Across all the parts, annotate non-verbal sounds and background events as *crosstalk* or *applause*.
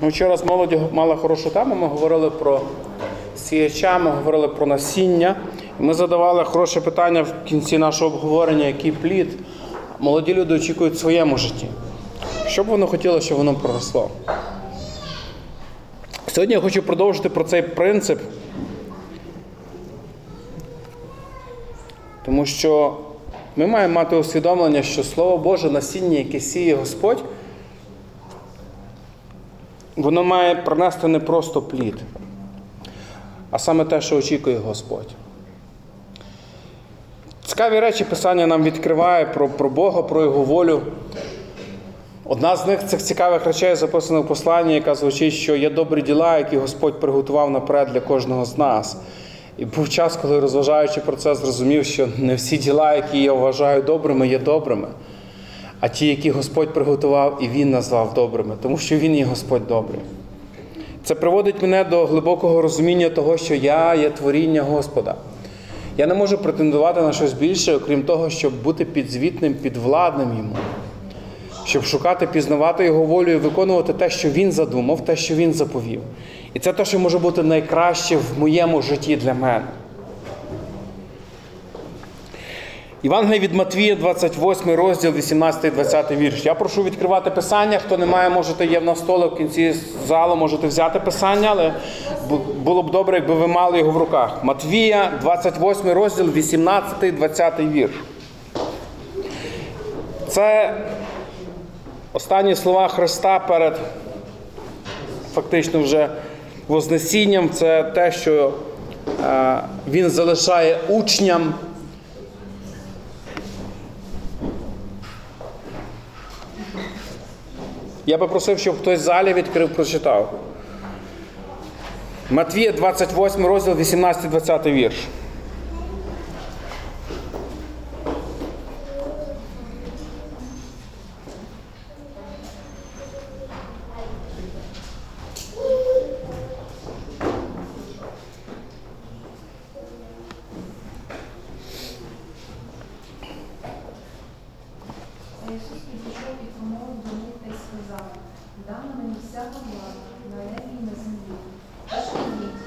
Ми вчора з молоді мали хорошу тему. Ми говорили про сіяча, ми говорили про насіння. Ми задавали хороше питання в кінці нашого обговорення, який плід молоді люди очікують в своєму житті. Що б вони хотіли, щоб воно проросло? Сьогодні я хочу продовжити про цей принцип, тому що ми маємо мати усвідомлення, що Слово Боже, насіння, яке сіє Господь, воно має принести не просто плід, а саме те, що очікує Господь. Цікаві речі Писання нам відкриває про, про Бога, про Його волю. Одна з них цих цікавих речей записана в посланні, яка звучить, що є добрі діла, які Господь приготував наперед для кожного з нас. І був час, коли, розважаючи про це, зрозумів, що не всі діла, які я вважаю добрими, є добрими, а ті, які Господь приготував і Він назвав добрими, тому що Він є Господь добрий. Це приводить мене до глибокого розуміння того, що я є творіння Господа. Я не можу претендувати на щось більше, окрім того, щоб бути підзвітним, підвладним йому, щоб шукати, пізнавати його волю і виконувати те, що він задумав, те, що він заповів. І це те, що може бути найкраще в моєму житті для мене. Євангеліє від Матвія, 28 розділ, 18-20 вірш. Я прошу відкривати писання. Хто не має, можете є в нас столик в кінці залу, можете взяти писання, але було б добре, якби ви мали його в руках. Матвія, 28 розділ, 18-20 вірш. Це останні слова Христа перед фактично вже Вознесінням. Це те, що е, Він залишає учням. Я би просив, щоб хтось в залі відкрив, прочитав. Матвія, 28 розділ, 18-20 вірш. А Ісус підійшов і промовив до них та й сказав, дана мені всяка влада на небі і на землі. Тож ідіть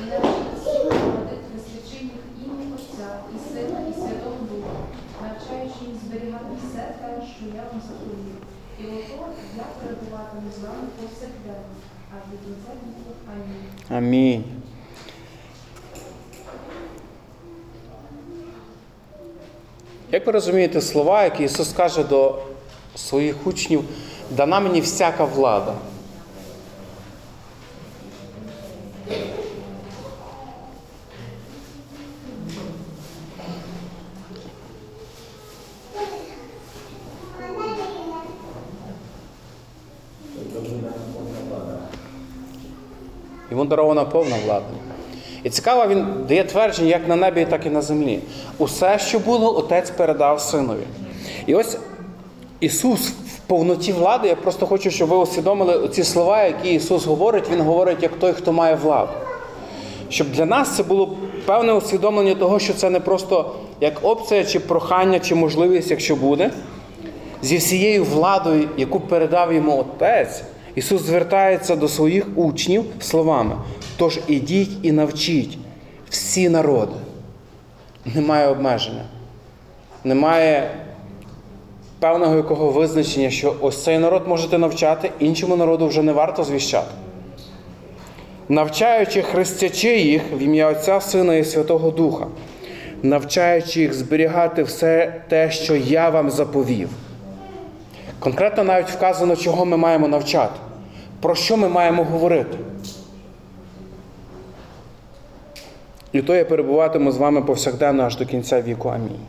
і навчіть всіх народи, хрестячи їх ім'я Отця і Сина, і Святого Духа, навчаючи їх зберігати все те, що я вам заповів. І ото я перебуватиму з вами повсякденно, аж до кінця віку. Амінь. Амінь. Ви розумієте слова, які Ісус каже до своїх учнів, дана мені всяка влада. Йому дарована повна влада. І цікаво, він дає твердження як на небі, так і на землі. Усе, що було, отець передав синові. І ось Ісус в повноті влади, я просто хочу, щоб ви усвідомили ці слова, які Ісус говорить, Він говорить як той, хто має владу. Щоб для нас це було певне усвідомлення того, що це не просто як опція, чи прохання, чи можливість, якщо буде. Зі всією владою, яку передав йому Отець, Ісус звертається до своїх учнів словами: тож ідіть і навчіть всі народи. Немає обмеження. Немає певного якого визначення, що ось цей народ можете навчати, іншому народу вже не варто звіщати. Навчаючи хрестячи їх в ім'я Отця, Сина і Святого Духа, навчаючи їх зберігати все те, що я вам заповів. Конкретно навіть вказано, чого ми маємо навчати, про що ми маємо говорити. І то я перебуватиму з вами повсякденно аж до кінця віку. Амінь.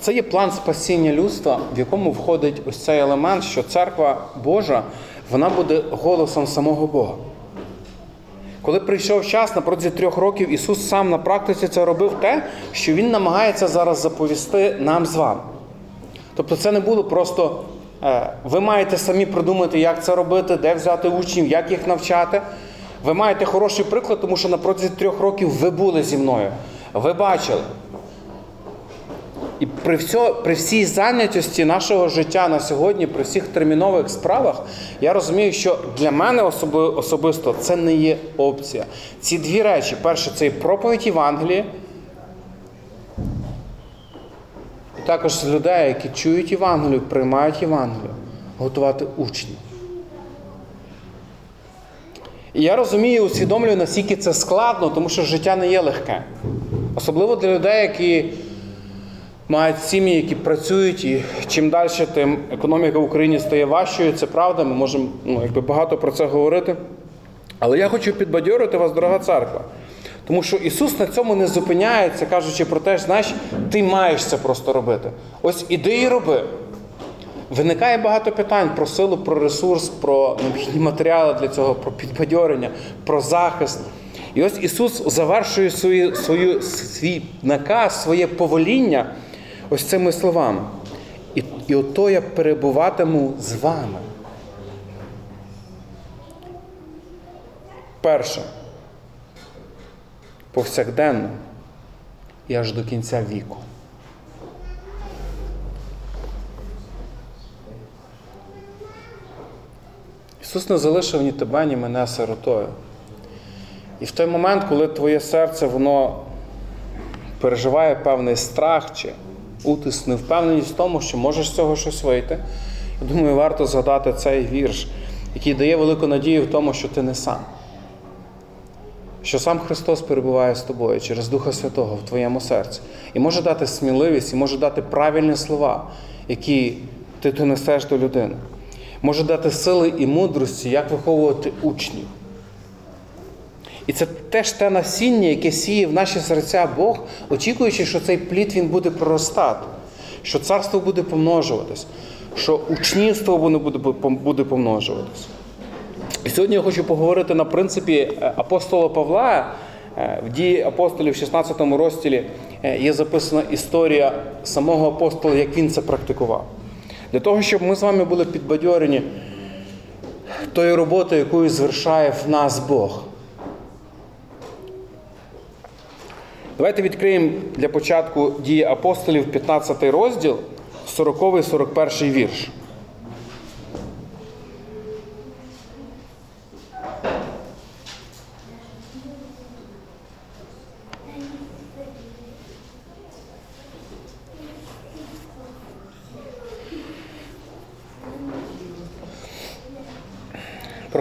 Це є план спасіння людства, в якому входить ось цей елемент, що церква Божа вона буде голосом самого Бога. Коли прийшов час на протязі трьох років, Ісус сам на практиці це робив те, що Він намагається зараз заповісти нам з вами. Тобто це не було просто е, ви маєте самі придумати, як це робити, де взяти учнів, як їх навчати. Ви маєте хороший приклад, тому що на протязі трьох років ви були зі мною. Ви бачили. І при, всьо, при всій зайнятості нашого життя на сьогодні, при всіх термінових справах, я розумію, що для мене особи- особисто це не є опція. Ці дві речі: перше, це і проповідь Євангелії, і також з людей, які чують Євангелію, приймають Євангелію, готувати учнів. І я розумію, усвідомлюю, наскільки це складно, тому що життя не є легке. Особливо для людей, які мають сім'ї, які працюють, і чим далі, тим економіка в Україні стає важчою. Це правда. Ми можемо ну, якби багато про це говорити. Але я хочу підбадьорити вас, дорога церква. Тому що Ісус на цьому не зупиняється, кажучи про те, знаєш, ти маєш це просто робити. Ось іди і роби. Виникає багато питань про силу, про ресурс, про необхідні матеріали для цього, про підбадьорення, про захист. І ось Ісус завершує свою, свою, свій наказ, своє повеління ось цими словами. І, і ото я перебуватиму з вами. Перше. Повсякденно і аж до кінця віку. Ісус не залишив ні тебе, ні мене сиротою. І в той момент, коли твоє серце воно переживає певний страх чи утиск, невпевненість в тому, що можеш з цього щось вийти, я думаю, варто згадати цей вірш, який дає велику надію в тому, що ти не сам. Що сам Христос перебуває з тобою через Духа Святого в твоєму серці. І може дати сміливість, і може дати правильні слова, які ти донесеш до людини. Може дати сили і мудрості, як виховувати учнів. І це теж те насіння, яке сіє в наші серця Бог, очікуючи, що цей плід він буде проростати, що царство буде помножуватись, що учнівство буде, буде помножуватись. І сьогодні я хочу поговорити на принципі е, апостола Павла. Е, В дії апостолів в 16 розділі е, є записана історія самого апостола, як він це практикував. Для того, щоб ми з вами були підбадьорені тою роботою, якою звершає в нас Бог. Давайте відкриємо для початку дії апостолів 15 розділ, 40-41 вірш.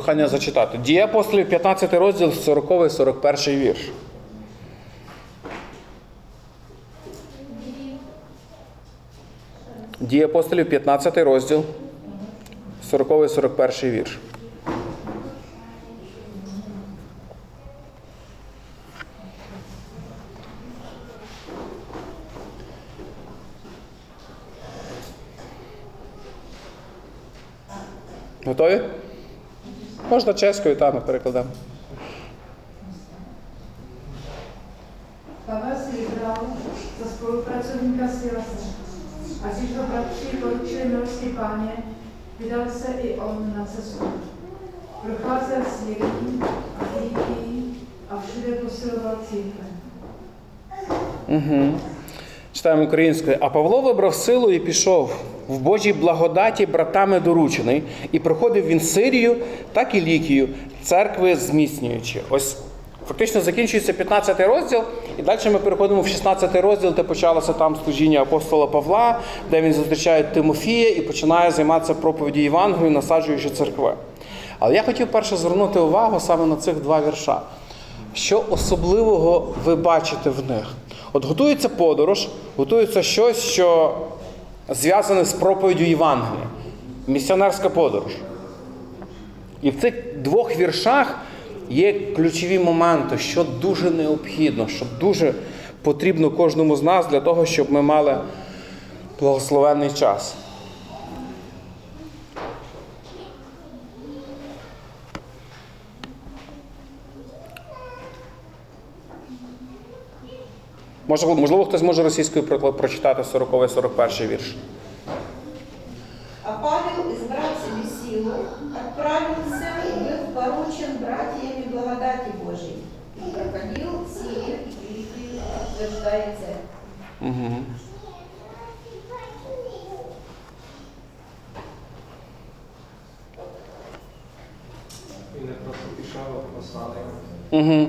Прохання зачитати. Дії апостолів 15 розділ, 40-41 вірш. Дії апостолів 15 розділ, 40-41 вірш. Готові? Можна чеською, там ми перекладемо. Pavel si vybral za spolupracovníka Silase. A když ho bratři poručili milosti páně, vydal se i on na cestu. Procházel světí a Filipí a všude posiloval církve. Угу. Читаємо українською. А Павло вибрав силу і пішов в Божій благодаті братами доручений, і проходив він Сирію, так і Лікію, церкви зміцнюючи. Ось фактично закінчується 15 розділ, і далі ми переходимо в 16 розділ, де почалося там служіння апостола Павла, де він зустрічає Тимофія і починає займатися проповіді Євангелію, насаджуючи церкви. Але я хотів перше звернути увагу саме на цих два вірша. Що особливого ви бачите в них? От готується подорож, готується щось, що зв'язане з проповіддю Євангелія, місіонерська подорож. І в цих двох віршах є ключові моменти, що дуже необхідно, що дуже потрібно кожному з нас для того, щоб ми мали благословенний час. Може, можливо, хтось може російською прочитати 40-41 вірш. А Павел із брат себе відправився і був был поручен братьями благодаті Божій. И проходил сие великие, утверждая церковь. Угу. Угу.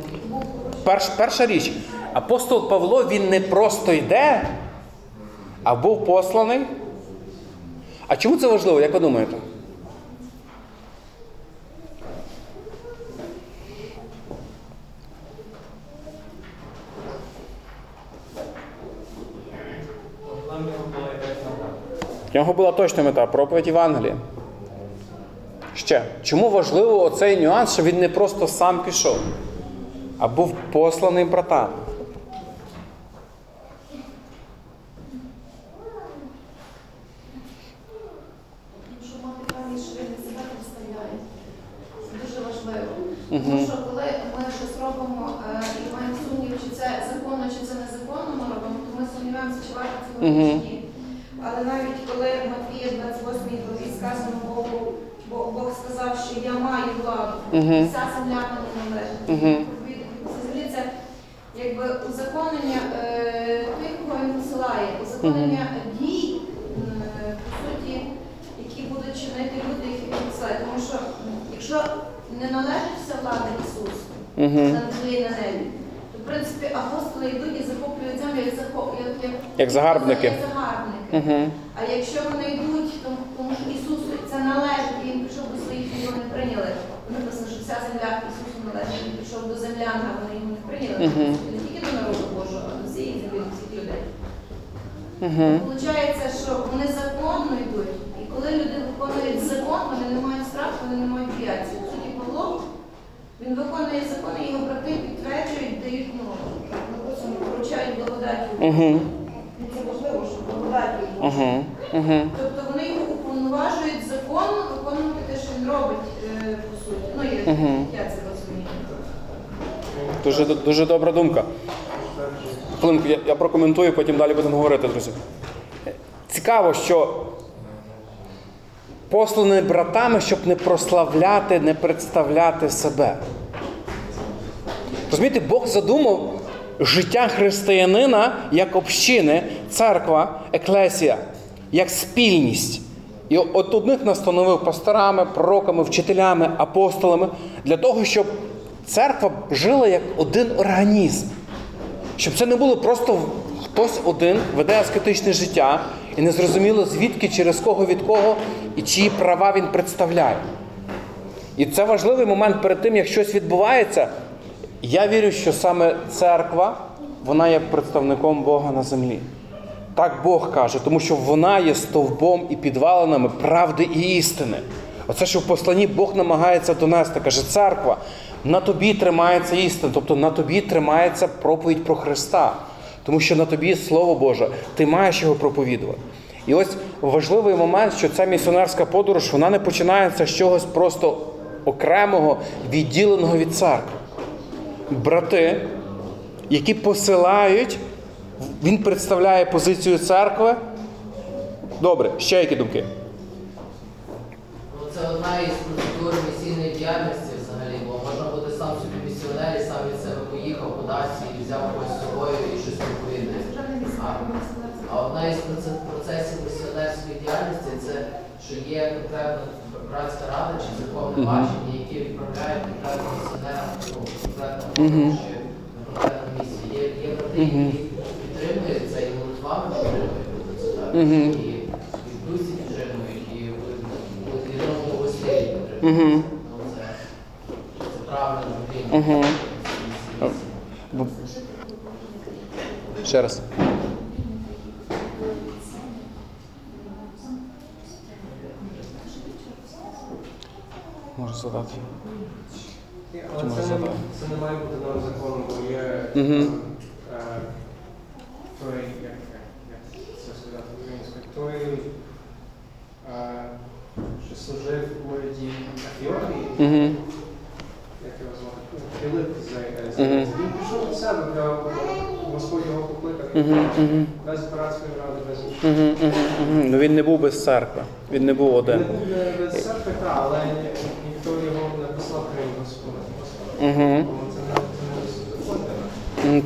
Перш, перша річ апостол Павло він не просто йде, а був посланий. А чому це важливо, як ви думаєте? В нього була точна мета проповідь Євангелія. Ще, чому важливо оцей нюанс, що він не просто сам пішов, а був посланий братам. Тому що мати певні швидко себе представляє. Це дуже важливо. Тому що коли ми щось робимо е, і маємо сумнів, чи це законно, чи це незаконно ми робимо, то ми сумніваємося, чи варто це робити чи ні. Але навіть коли в Матвія 28 главі сказано Богу, Бог, Бог сказав, що я маю владу, вся земля мені належить. Це землі це якби узаконення е, тих, кого він посилає, узаконення дій, е, по суті, які будуть чинити люди, які посилає. Тому що якщо не належить вся влада Ісусу на землі на небі, то в принципі апостоли йдуть і захоплюють землю як, як, як, Як загарбники. Як загарбники. Угу. А якщо вони йдуть, то, тому що Ісусу це належить, і Він прийшов до своїх, і його не прийняли. Написано, що вся земля Ісусу належить, він а вони його не прийняли. Мгм. Не тільки до народу Божого, а до всієї землі, до всіх людей. Угу. Получається, що вони законно йдуть, і коли люди виконують закон, вони не мають страху, вони не мають бояться. В Павло, він виконує закон, і його брати підтверджують, дають, ну, написано, поручають благодаті. Угу. Ну, Це важливо, що благодаті. Угу. Угу. Тобто вони його уповноважують законно виконувати те, що він робить, е, по суті. Ну, я, Мгм. я це. Дуже, дуже добра думка. Хвилинку, я, я прокоментую, потім далі будемо говорити, друзі. Цікаво, що послані братами, щоб не прославляти, не представляти себе. Розумієте, Бог задумав життя християнина як общини, церква, еклесія, як спільність. І от одних настановив пасторами, пророками, вчителями, апостолами для того, щоб церква жила як один організм. Щоб це не було просто хтось один веде аскетичне життя і не зрозуміло звідки, через кого, від кого і чиї права він представляє. І це важливий момент перед тим, як щось відбувається. Я вірю, що саме церква, вона є представником Бога на землі. Так Бог каже, тому що вона є стовбом і підвалинами правди і істини. Оце, що в посланні Бог намагається донести, каже, церква, на тобі тримається істина, тобто на тобі тримається проповідь про Христа. Тому що на тобі Слово Боже, ти маєш його проповідувати. І ось важливий момент, що ця місіонерська подорож, вона не починається з чогось просто окремого, відділеного від церкви. Брати, які посилають, він представляє позицію церкви. Добре, ще які думки? Ну, це одна із процедур місійної діяльності взагалі, бо можна бути сам собі місіонер і сам від себе поїхав кудись і взяв когось з собою і щось проповідає. А, а одна із проце- процесів місіонерської діяльності це що є конкретна братська рада чи церковне бачення, які відправляють конкретно місіонера ну, конкретно чи на конкретну місію. Є, є брати, які підтримують це і молитвами підтримують це так. І, і в дусі підтримують, і в в єдиному гостей підтримують. Ну, це, правильно. Ще раз. Задати. Але це, не, це не має бути новим законом, бо є е, той, як, це сказати українською, той, е, що служив у уряді Афіорії, Угу. як його звати, Ну, Філип з Він пішов до себе, для Господь його покликав, без братської ради, без. Ну він не був без церкви. Він не був Він один. не був без церкви, але ні- ніхто його не послав крім Господа. Господа. Угу.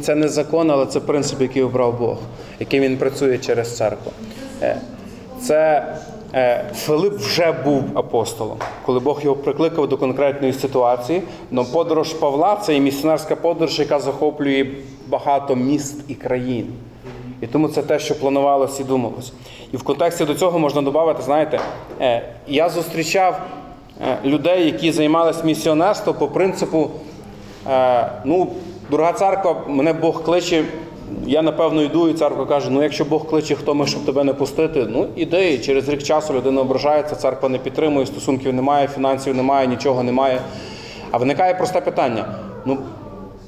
Це не, закон. Але це принцип, який обрав Бог, яким він працює через церкву. Е, це е, Филип вже був апостолом, коли Бог його прикликав до конкретної ситуації. Но подорож Павла це і місіонерська подорож, яка захоплює багато міст і країн. І тому це те, що планувалось і думалось. І в контексті до цього можна додати, знаєте, е, я зустрічав людей, які займалися місіонерством по принципу, е, ну, дорога церква, мене Бог кличе, я напевно йду, і церква каже, ну якщо Бог кличе, хто ми, щоб тебе не пустити, ну іди. І через рік часу людина ображається, церква не підтримує, стосунків немає, фінансів немає, нічого немає. А виникає просте питання. Ну,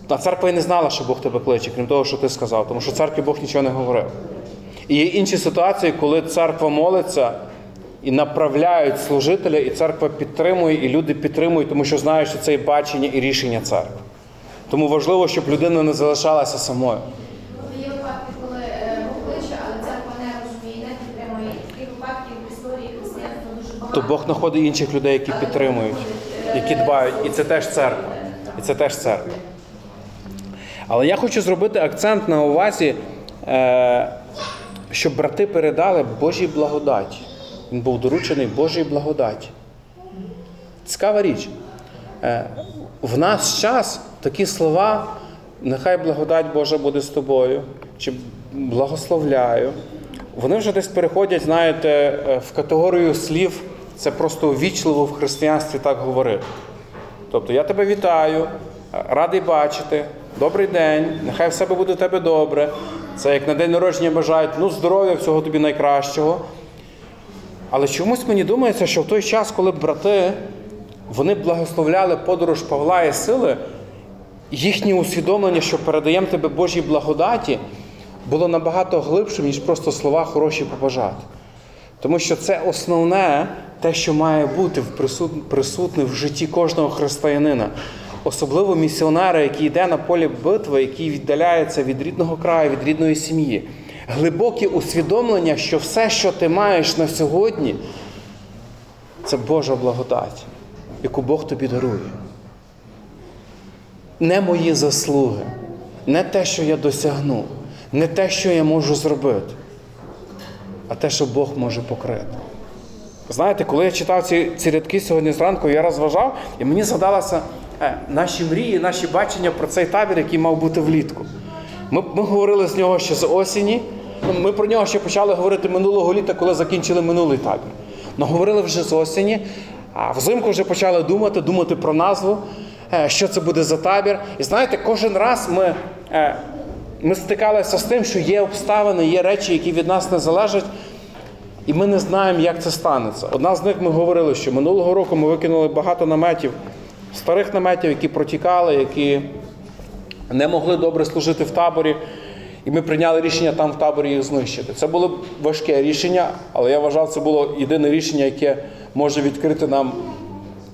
а церква і не знала, що Бог тебе кличе, крім того, що ти сказав, тому що церкві Бог нічого не говорив. І є інші ситуації, коли церква молиться і направляють служителя, і церква підтримує, і люди підтримують, тому що знають, що це і бачення і рішення церкви. Тому важливо, щоб людина не залишалася самою. Є випадки, коли е, але церква не розуміє, не підтримує. Таких випадків в історії християнства дуже багато. То Бог знаходить інших людей, які підтримують, які дбають. І це теж церква. І це теж церква. Але я хочу зробити акцент на увазі, е, щоб брати передали Божій благодаті. Він був доручений Божій благодаті. Цікава річ. Е, В наш час такі слова, нехай благодать Божа буде з тобою, чи благословляю, вони вже десь переходять, знаєте, е, в категорію слів, це просто ввічливо в християнстві так говорити. Тобто я тебе вітаю, радий бачити, добрий день, нехай все буде у тебе добре. Це як на день народження бажають, ну здоров'я, всього тобі найкращого. Але чомусь мені думається, що в той час, коли брати вони благословляли подорож Павла і сили, їхнє усвідомлення, що передаємо тебе Божій благодаті, було набагато глибшим, ніж просто слова хороші побажати. Тому що це основне те, що має бути в присут- присутне в житті кожного християнина. Особливо місіонера, який йде на полі битви, який віддаляється від рідного краю, від рідної сім'ї. Глибоке усвідомлення, що все, що ти маєш на сьогодні, це Божа благодать, яку Бог тобі дарує. Не мої заслуги, не те, що я досягну, не те, що я можу зробити, а те, що Бог може покрити. Знаєте, коли я читав ці, ці рядки сьогодні зранку, я розважав, і мені згадалося е, наші мрії, наші бачення про цей табір, який мав бути влітку. Ми, ми говорили з нього ще з осені. Ми про нього ще почали говорити минулого літа, коли закінчили минулий табір. Ну, говорили вже з осені, а взимку вже почали думати, думати про назву, е, що це буде за табір. І знаєте, кожен раз ми, е, ми стикалися з тим, що є обставини, є речі, які від нас не залежать. І ми не знаємо, як це станеться. Одна з них ми говорили, що минулого року ми викинули багато наметів, старих наметів, які протікали, які не могли добре служити в таборі. І ми прийняли рішення там в таборі їх знищити. Це було важке рішення, але я вважав, це було єдине рішення, яке може відкрити нам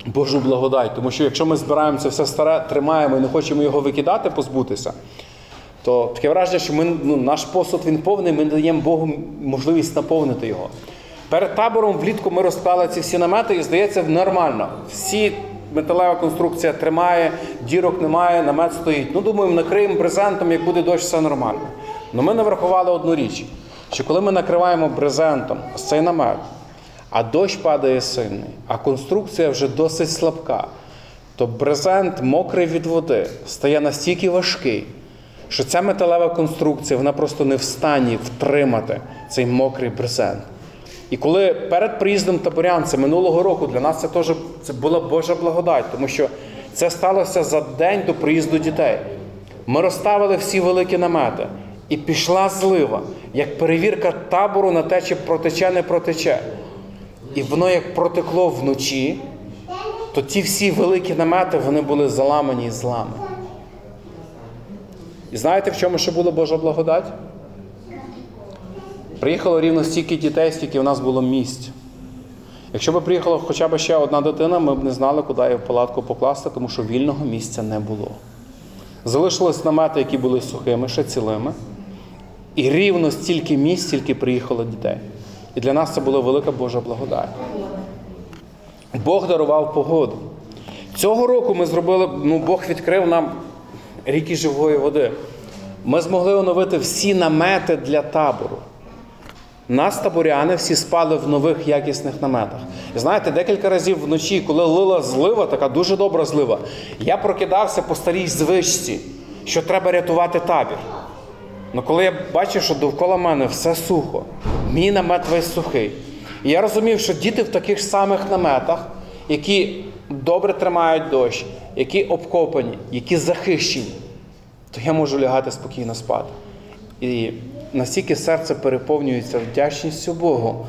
Божу благодать. Тому що якщо ми збираємо це все старе, тримаємо і не хочемо його викидати, позбутися, то таке враження, що ми, ну, наш посуд він повний, ми даємо Богу можливість наповнити його. Перед табором влітку ми розклали ці всі намети, і здається, нормально. Всі металева конструкція тримає, дірок немає, намет стоїть. Ну, думаємо, накриємо брезентом, як буде дощ, все нормально. Але ми не врахували одну річ: що коли ми накриваємо брезентом цей намет, а дощ падає сильний, а конструкція вже досить слабка, то брезент, мокрий від води, стає настільки важкий, що ця металева конструкція вона просто не в стані втримати цей мокрий брезент. І коли перед приїздом таборян, це минулого року, для нас це теж це була Божа благодать, тому що це сталося за день до приїзду дітей. Ми розставили всі великі намети, і пішла злива, як перевірка табору на те, чи протече, не протече. І воно як протекло вночі, то ті всі великі намети вони були заламані і зламані. І знаєте, в чому ще була Божа благодать? Приїхало рівно стільки дітей, скільки в нас було місць. Якщо б приїхала хоча б ще одна дитина, ми б не знали, куди її в палатку покласти, тому що вільного місця не було. Залишились намети, які були сухими, ще цілими. І рівно стільки місць, стільки приїхало дітей. І для нас це була велика Божа благодать. Бог дарував погоду. Цього року ми зробили, ну Бог відкрив нам ріки живої води. Ми змогли оновити всі намети для табору. Нас таборяни всі спали в нових якісних наметах. І знаєте, декілька разів вночі, коли лила злива, така дуже добра злива, я прокидався по старій звичці, що треба рятувати табір. Ну коли я бачив, що довкола мене все сухо, мій намет весь сухий. І я розумів, що діти в таких самих наметах, які добре тримають дощ, які обкопані, які захищені, то я можу лягати спокійно спати. І настільки серце переповнюється вдячністю Богу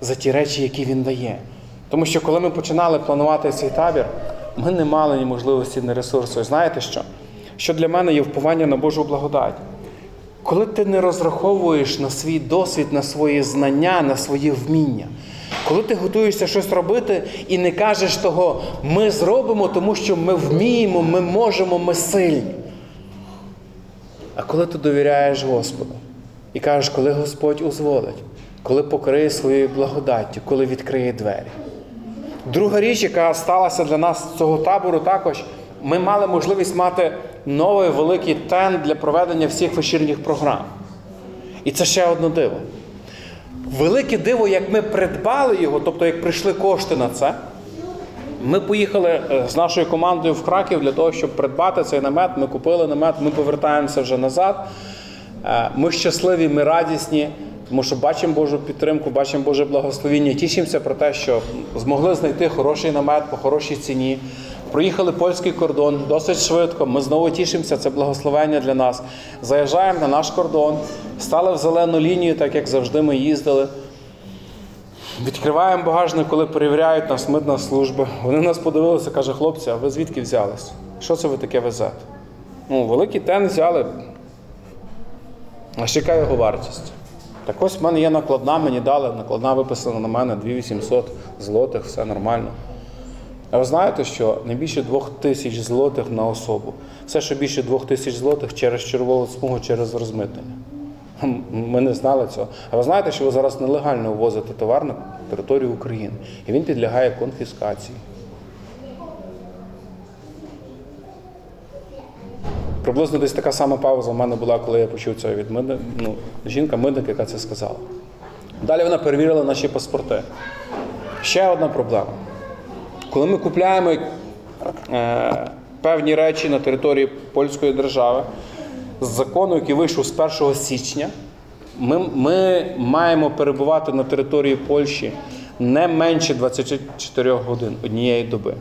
за ті речі, які Він дає. Тому що коли ми починали планувати цей табір, ми не мали ні можливості, ні ресурсу. І знаєте що? Що для мене є вповання на Божу благодать. Коли ти не розраховуєш на свій досвід, на свої знання, на свої вміння, коли ти готуєшся щось робити і не кажеш того, ми зробимо, тому що ми вміємо, ми можемо, ми сильні. А коли ти довіряєш Господу і кажеш, коли Господь узволить, коли покриє своєю благодаттю, коли відкриє двері. Друга річ, яка сталася для нас з цього табору, також ми мали можливість мати новий великий тент для проведення всіх вечірніх програм. І це ще одне диво. Велике диво, як ми придбали його, тобто як прийшли кошти на це. Ми поїхали е, з нашою командою в Краків для того, щоб придбати цей намет. Ми купили намет, ми повертаємося вже назад. Е, Ми щасливі, ми радісні, тому що бачимо Божу підтримку, бачимо Боже благословіння. Тішимося про те, що змогли знайти хороший намет по хорошій ціні. Проїхали польський кордон досить швидко. Ми знову тішимося, це благословення для нас. Заїжджаємо на наш кордон, стали в зелену лінію, так як завжди ми їздили. Відкриваємо багажник, коли перевіряють нас митна служба. Вони нас подивилися, каже, хлопці, а ви звідки взялись? Що це ви таке везете? Ну, великий тен взяли. А ще яка його вартість? Так ось в мене є накладна, мені дали, накладна виписана на мене 2800 злотих, все нормально. А ви знаєте, що не більше 2000 злотих на особу. Все, що більше 2000 злотих через червову смугу, через розмитнення. Ми не знали цього. А ви знаєте, що ви зараз нелегально ввозите товар на територію України, і він підлягає конфіскації. Приблизно десь така сама пауза в мене була, коли я почув це від миди... ну, жінка мидник, яка це сказала. Далі вона перевірила наші паспорти. Ще одна проблема. Коли ми купляємо е, певні речі на території польської держави, з закону, який вийшов з 1 січня, ми, ми маємо перебувати на території Польщі не менше 24 годин однієї доби.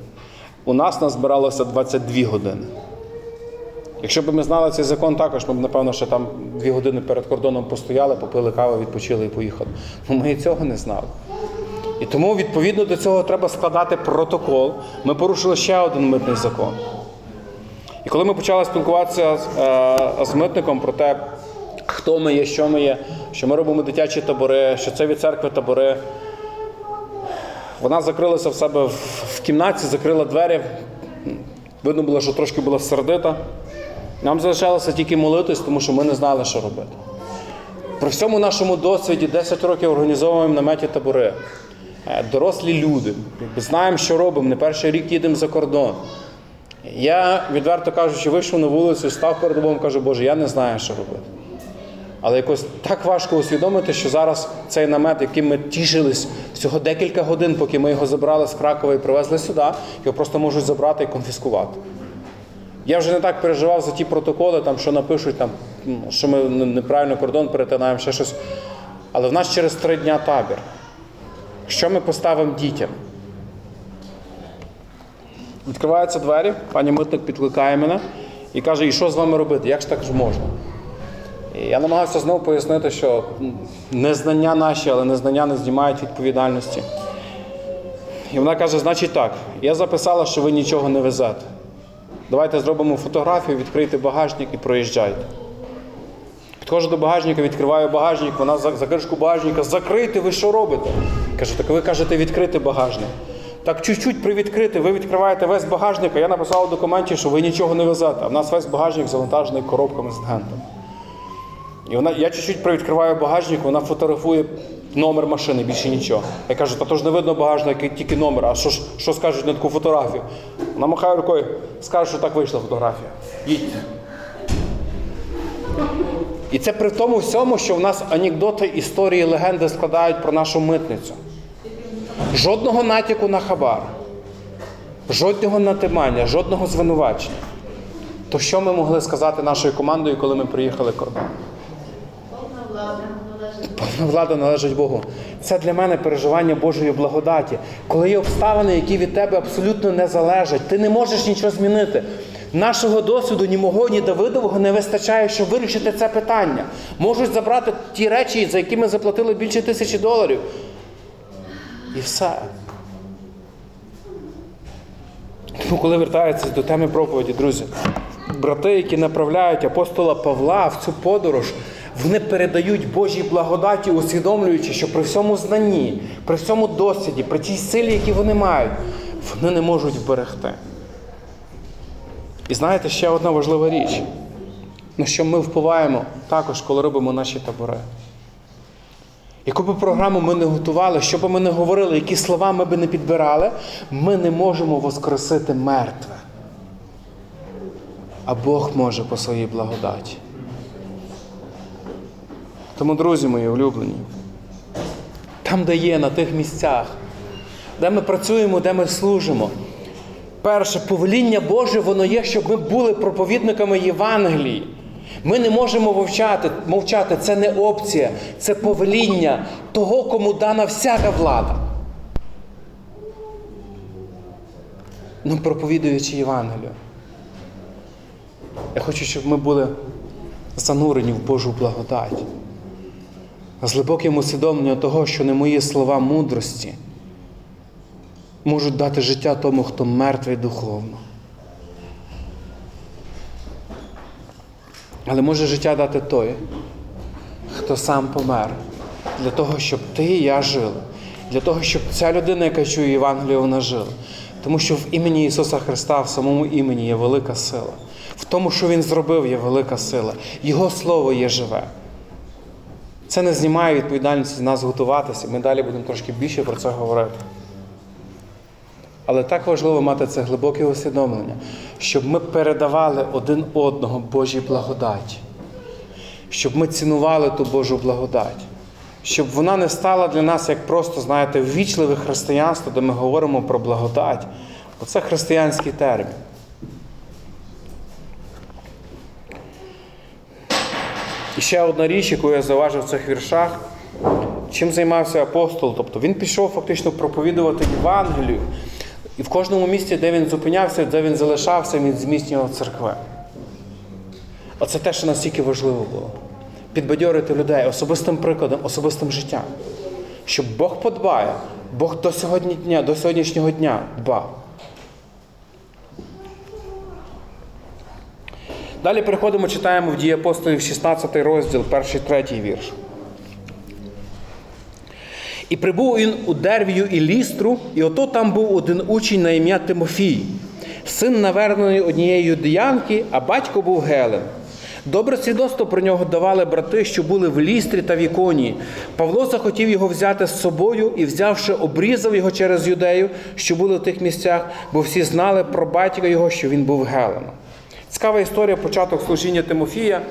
У нас назбиралося 22 години. Якщо б ми знали цей закон також, ми б, напевно, ще там дві години перед кордоном постояли, попили каву, відпочили і поїхали. Ну ми і цього не знали. І тому відповідно до цього треба складати протокол. Ми порушили ще один митний закон. І коли ми почали спілкуватися з, е, з митником про те, хто ми є, що ми є, що ми робимо дитячі табори, що це від церкви табори, вона закрилася в себе в, кімнаті, закрила двері. Видно було, що трошки була сердита. Нам залишалося тільки молитись, тому що ми не знали, що робити. При всьому нашому досвіді 10 років організовуємо наметі табори. Е, Дорослі люди. Знаємо, що робимо. Не перший рік їдемо за кордон. Я, відверто кажучи, вийшов на вулицю, став перед Богом, кажу, Боже, я не знаю, що робити. Але якось так важко усвідомити, що зараз цей намет, яким ми тішились всього декілька годин, поки ми його забрали з Кракова і привезли сюди, його просто можуть забрати і конфіскувати. Я вже не так переживав за ті протоколи, там, що напишуть, там, що ми неправильно кордон перетинаємо, ще щось. Але в нас через три дня табір. Що ми поставимо дітям? Відкриваються двері, пані митник підкликає мене і каже, і що з вами робити? Як ж так ж можна? І я намагався знову пояснити, що незнання наші, але незнання не знімають відповідальності. І вона каже: значить так, я записала, що ви нічого не везете. Давайте зробимо фотографію, відкрийте багажник і проїжджайте. Підходжу до багажника, відкриваю багажник, вона за, кришку багажника, закрийте, ви що робите? Кажу, так ви кажете відкрити багажник. Так чуть-чуть привідкрити, ви відкриваєте весь багажник, а я написав у документі, що ви нічого не везете. А в нас весь багажник завантажений коробками з гентом. І вона, я чуть-чуть привідкриваю багажник, вона фотографує номер машини, більше нічого. Я кажу, та то ж не видно багажник, тільки номер, а що, що скажуть на таку фотографію? Вона махає рукою, скаже, що так вийшла фотографія. Їдьте. І це при тому всьому, що в нас анекдоти, історії, легенди складають про нашу митницю. Жодного натяку на хабар, жодного натимання, жодного звинувачення. То що ми могли сказати нашою командою, коли ми приїхали кордон? Повна влада належить Повна влада належить Богу. Це для мене переживання Божої благодаті. Коли є обставини, які від тебе абсолютно не залежать, ти не можеш нічого змінити. Нашого досвіду, ні мого, ні Давидового не вистачає, щоб вирішити це питання. Можуть забрати ті речі, за які ми заплатили більше тисячі доларів. І все. Тому, коли вертаються до теми проповіді, друзі, брати, які направляють апостола Павла в цю подорож, вони передають Божій благодаті, усвідомлюючи, що при всьому знанні, при всьому досвіді, при тій силі, які вони мають, вони не можуть вберегти. І знаєте, ще одна важлива річ, на що ми впливаємо також, коли робимо наші табори. Яку би програму ми не готували, що би ми не говорили, які слова ми би не підбирали, ми не можемо воскресити мертве. А Бог може по своїй благодаті. Тому, друзі мої улюблені, там, де є, на тих місцях, де ми працюємо, де ми служимо. Перше, повеління Боже, воно є, щоб ми були проповідниками Євангелії. Ми не можемо мовчати, мовчати. Це не опція, це повеління того, кому дана всяка влада. Ну, проповідуючи Євангелію. Я хочу, щоб ми були занурені в Божу благодать. З глибоким усвідомленням того, що не мої слова мудрості можуть дати життя тому, хто мертвий духовно. Але може життя дати той, хто сам помер, для того, щоб ти і я жили, для того, щоб ця людина, яка чує Євангелію, вона жила. Тому що в імені Ісуса Христа, в самому імені є велика сила. В тому, що Він зробив, є велика сила. Його Слово є живе. Це не знімає відповідальності з нас готуватися. Ми далі будемо трошки більше про це говорити. Але так важливо мати це глибоке усвідомлення, щоб ми передавали один одного Божій благодаті, щоб ми цінували ту Божу благодать, щоб вона не стала для нас як просто, знаєте, ввічливе християнство, де ми говоримо про благодать. Бо це християнський термін. І ще одна річ, яку я зауважив в цих віршах, чим займався апостол. Тобто він пішов фактично проповідувати Євангелію. І в кожному місці, де він зупинявся, де він залишався, він зміцнював церкви. Оце те, що настільки важливо було. Підбадьорити людей особистим прикладом, особистим життям. Щоб Бог подбає, Бог до сьогодні дня, до сьогоднішнього дня дбав. Далі переходимо, читаємо в дії апостолів 16 розділ, перший, третій вірш. І прибув він у Дервію і Лістру, і ото там був один учень на ім'я Тимофій, син наверненої однієї юдеянки, а батько був Гелен. Добре свідоцтво про нього давали брати, що були в Лістрі та в Іконії. Павло захотів його взяти з собою і, взявши, обрізав його через юдею, що були в тих місцях, бо всі знали про батька його, що він був Геленом. Цікава історія, початок служіння Тимофія.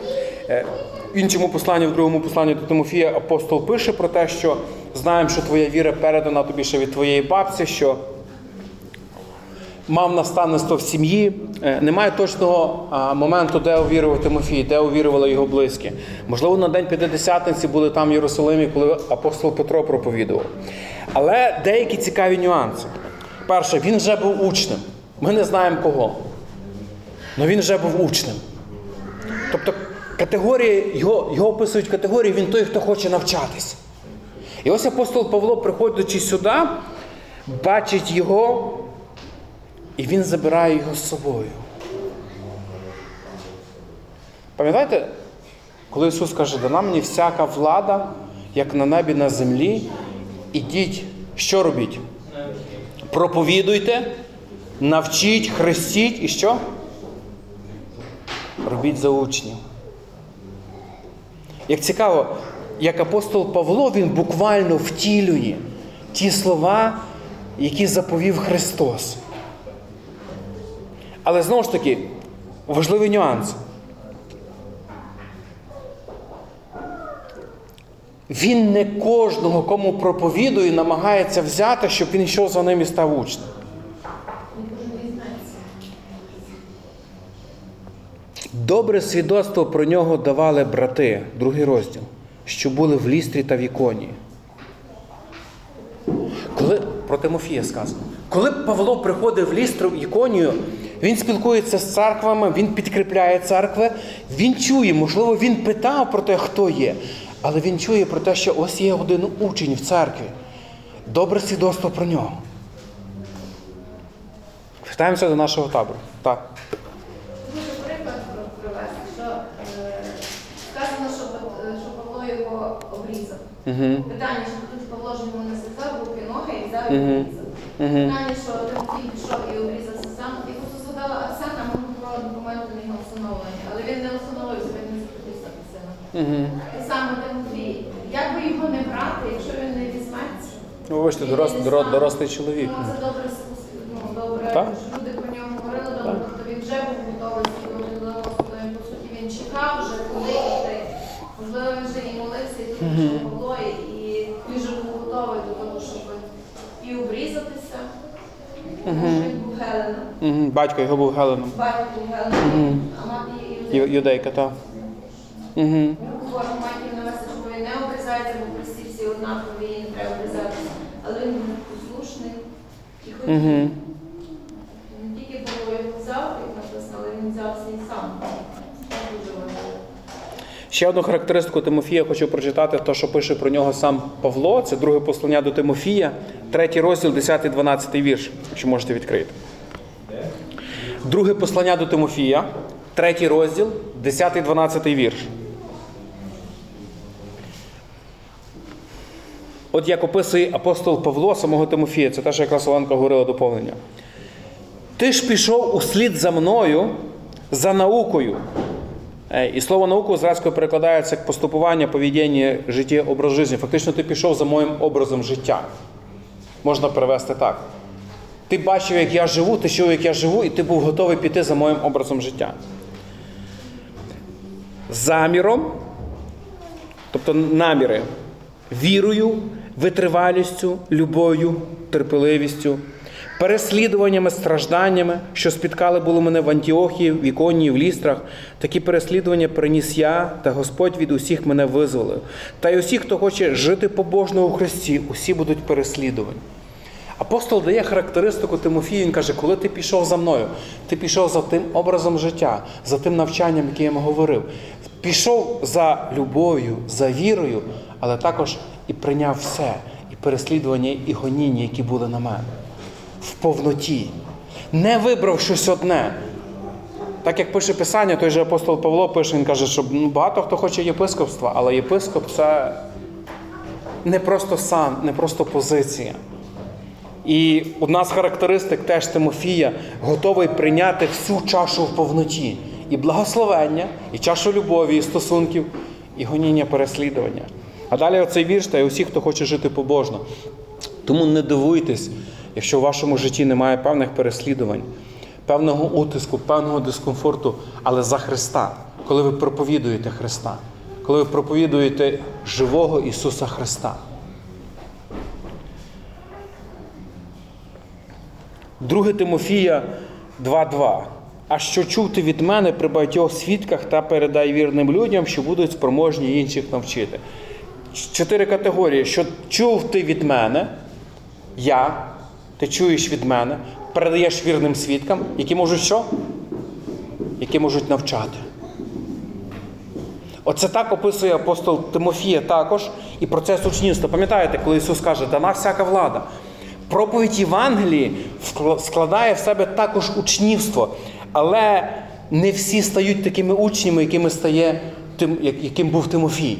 Іншому посланні, в другому посланні до Тимофія апостол пише про те, що знаємо, що твоя віра передана тобі ще від твоєї бабці, що мав наставництво в сім'ї. Е, Немає точного моменту, де увірував Тимофій, де увірували його близькі. Можливо, на день П'ятидесятниці були там в Єрусалимі, коли апостол Петро проповідував. Але деякі цікаві нюанси. Перше, він вже був учнем. Ми не знаємо кого. Але він вже був учнем. Тобто категорії, його, його описують категорії, він той, хто хоче навчатись. І ось апостол Павло, приходячи сюди, бачить його, і він забирає його з собою. Пам'ятаєте, коли Ісус каже, дана мені всяка влада, як на небі, на землі, ідіть, що робіть? Проповідуйте, навчіть, хрестіть і що? Робіть за учнів. Як цікаво, як апостол Павло, він буквально втілює ті слова, які заповів Христос. Але знову ж таки, важливий нюанс. Він не кожного, кому проповідує, намагається взяти, щоб він йшов за ним і став учнем. Він кожен візьметься. Добре свідоцтво про нього давали брати, другий розділ, що були в лістрі та в іконії. Коли про Тимофія сказано, коли Павло приходив в лістру в іконію, він спілкується з церквами, він підкріпляє церкви, він чує, можливо, він питав про те, хто є, але він чує про те, що ось є один учень в церкві. Добре свідоцтво про нього. Вертаємося до нашого табору. Так. Дуже приклад про- привести, що е, сказано, що, Пет- е, що Павло його обрізав. Угу. Питання, що тут ж йому не сказав, був ноги і і обрізав. Питання, що Тимофій пішов і обрізався сам. І просто згадала Арсена, ми про документи на його встановлення. Але він не встановився, він не захотів стати сином. Угу. І саме Тимофій, як би його не брати, якщо він не візьметься? Ну, вибачте, дорос, доро- дорослий чоловік. Ну, це добре, ну, добре, Так. що люди про нього говорили, добре, тобто він вже був готовий за по суті, він чекав вже, коли. Можливо, він вже і молився, і тому, що було, і він вже був готовий до того, щоб і обрізатися. Тому що він був Геленом. Угу. Батько його був Геленом. Батько був Геленом, а мати Ю- Юдея. Юдейка, так. Угу. Говоримо матір на він не обрізається, бо прості всі однакові, і не треба обрізатися. Але він був послушний і хотів. Угу. Не тільки було його взяв, як написано, але він взяв свій сам. Це дуже важливо. Ще одну характеристику Тимофія хочу прочитати, то, що пише про нього сам Павло. Це друге послання до Тимофія, третій розділ, 10-12 вірш, якщо можете відкрити. Друге послання до Тимофія, третій розділ, 10-12 вірш. От як описує апостол Павло самого Тимофія, це те, що якраз Оленка говорила доповнення. Ти ж пішов услід за мною за наукою. Е, І слово науку з перекладається як поступування, поведіння, життя, образ життя. Фактично, ти пішов за моїм образом життя. Можна перевести так. Ти бачив, як я живу, ти чув, як я живу, і ти був готовий піти за моїм образом життя. Заміром, тобто наміри, вірою, витривалістю, любов'ю, терпеливістю, переслідуваннями, стражданнями, що спіткали були мене в Антіохії, в Іконії, в Лістрах. Такі переслідування приніс я, та Господь від усіх мене визволив. Та й усі, хто хоче жити побожно у Христі, усі будуть переслідувані. Апостол дає характеристику Тимофію, він каже, коли ти пішов за мною, ти пішов за тим образом життя, за тим навчанням, яке я йому говорив. Пішов за любов'ю, за вірою, але також і прийняв все, і переслідування, і гоніння, які були на мене. В повноті. Не вибрав щось одне. Так як пише Писання, той же апостол Павло пише, він каже, що ну, багато хто хоче єпископства, але єпископ це не просто сан, не просто позиція. І одна з характеристик теж Тимофія готовий прийняти всю чашу в повноті. І благословення, і чашу любові, і стосунків, і гоніння переслідування. А далі оцей вірш та й усі, хто хоче жити побожно. Тому не дивуйтесь, якщо в вашому житті немає певних переслідувань, певного утиску, певного дискомфорту, але за Христа, коли ви проповідуєте Христа, коли ви проповідуєте живого Ісуса Христа. 2 Тимофія 2.2. А що чув ти від мене при багатьох свідках та передай вірним людям, що будуть спроможні інших навчити. Чотири категорії. Що чув ти від мене, я, ти чуєш від мене, передаєш вірним свідкам, які можуть що? Які можуть навчати. Оце так описує апостол Тимофія також і процес учнівства. Пам'ятаєте, коли Ісус каже, дана всяка влада. Проповідь Євангелії складає в себе також учнівство, але не всі стають такими учнями, якими стає яким був Тимофій.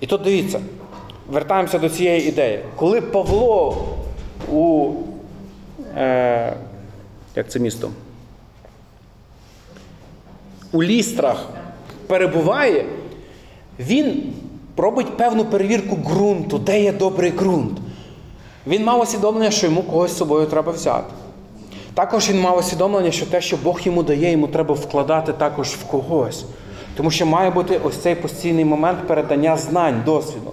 І тут дивіться, вертаємося до цієї ідеї. Коли Павло у е, як це місто? У лістрах перебуває, він робить певну перевірку ґрунту, де є добрий ґрунт. Він мав усвідомлення, що йому когось з собою треба взяти. Також він мав усвідомлення, що те, що Бог йому дає, йому треба вкладати також в когось. Тому що має бути ось цей постійний момент передання знань, досвіду.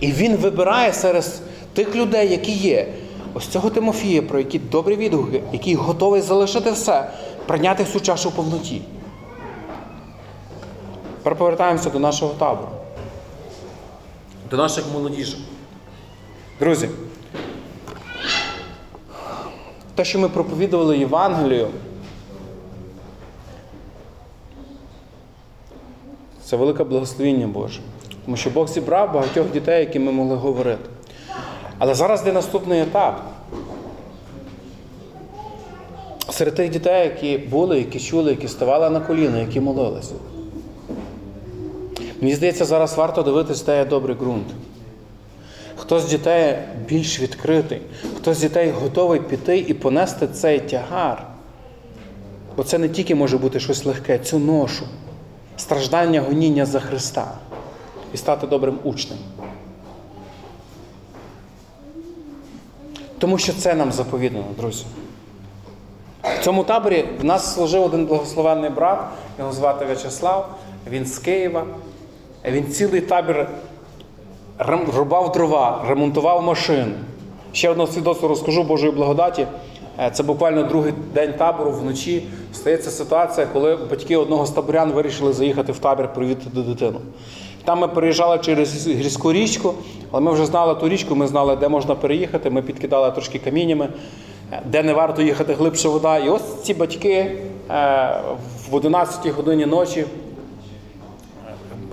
І він вибирає серед тих людей, які є. Ось цього Тимофія, про які добрі відгуки, який готовий залишити все, прийняти всю чашу в повноті. Тепер повертаємося до нашого табору, до наших молодіжок. Друзі, те, що ми проповідували Євангелію, це велике благословіння Боже. Тому що Бог зібрав багатьох дітей, які ми могли говорити. Але зараз йде наступний етап. Серед тих дітей, які були, які чули, які ставали на коліна, які молилися. Мені здається, зараз варто дивитися, де є добрий ґрунт. Хто з дітей більш відкритий, хто з дітей готовий піти і понести цей тягар. Бо це не тільки може бути щось легке, цю ношу, страждання, гоніння за Христа і стати добрим учнем. Тому що це нам заповідано, друзі. В цьому таборі в нас служив один благословенний брат, його звати В'ячеслав, він з Києва. Він цілий табір рубав дрова, ремонтував машини. Ще одне свідоцтво розкажу Божої благодаті. Е, Це буквально другий день табору вночі. Стається ситуація, коли батьки одного з таборян вирішили заїхати в табір привітати дитину. Там ми переїжджали через гірську річку, але ми вже знали ту річку, ми знали, де можна переїхати. Ми підкидали трошки каміннями, е, де не варто їхати глибше вода. І ось ці батьки е, в 11 годині ночі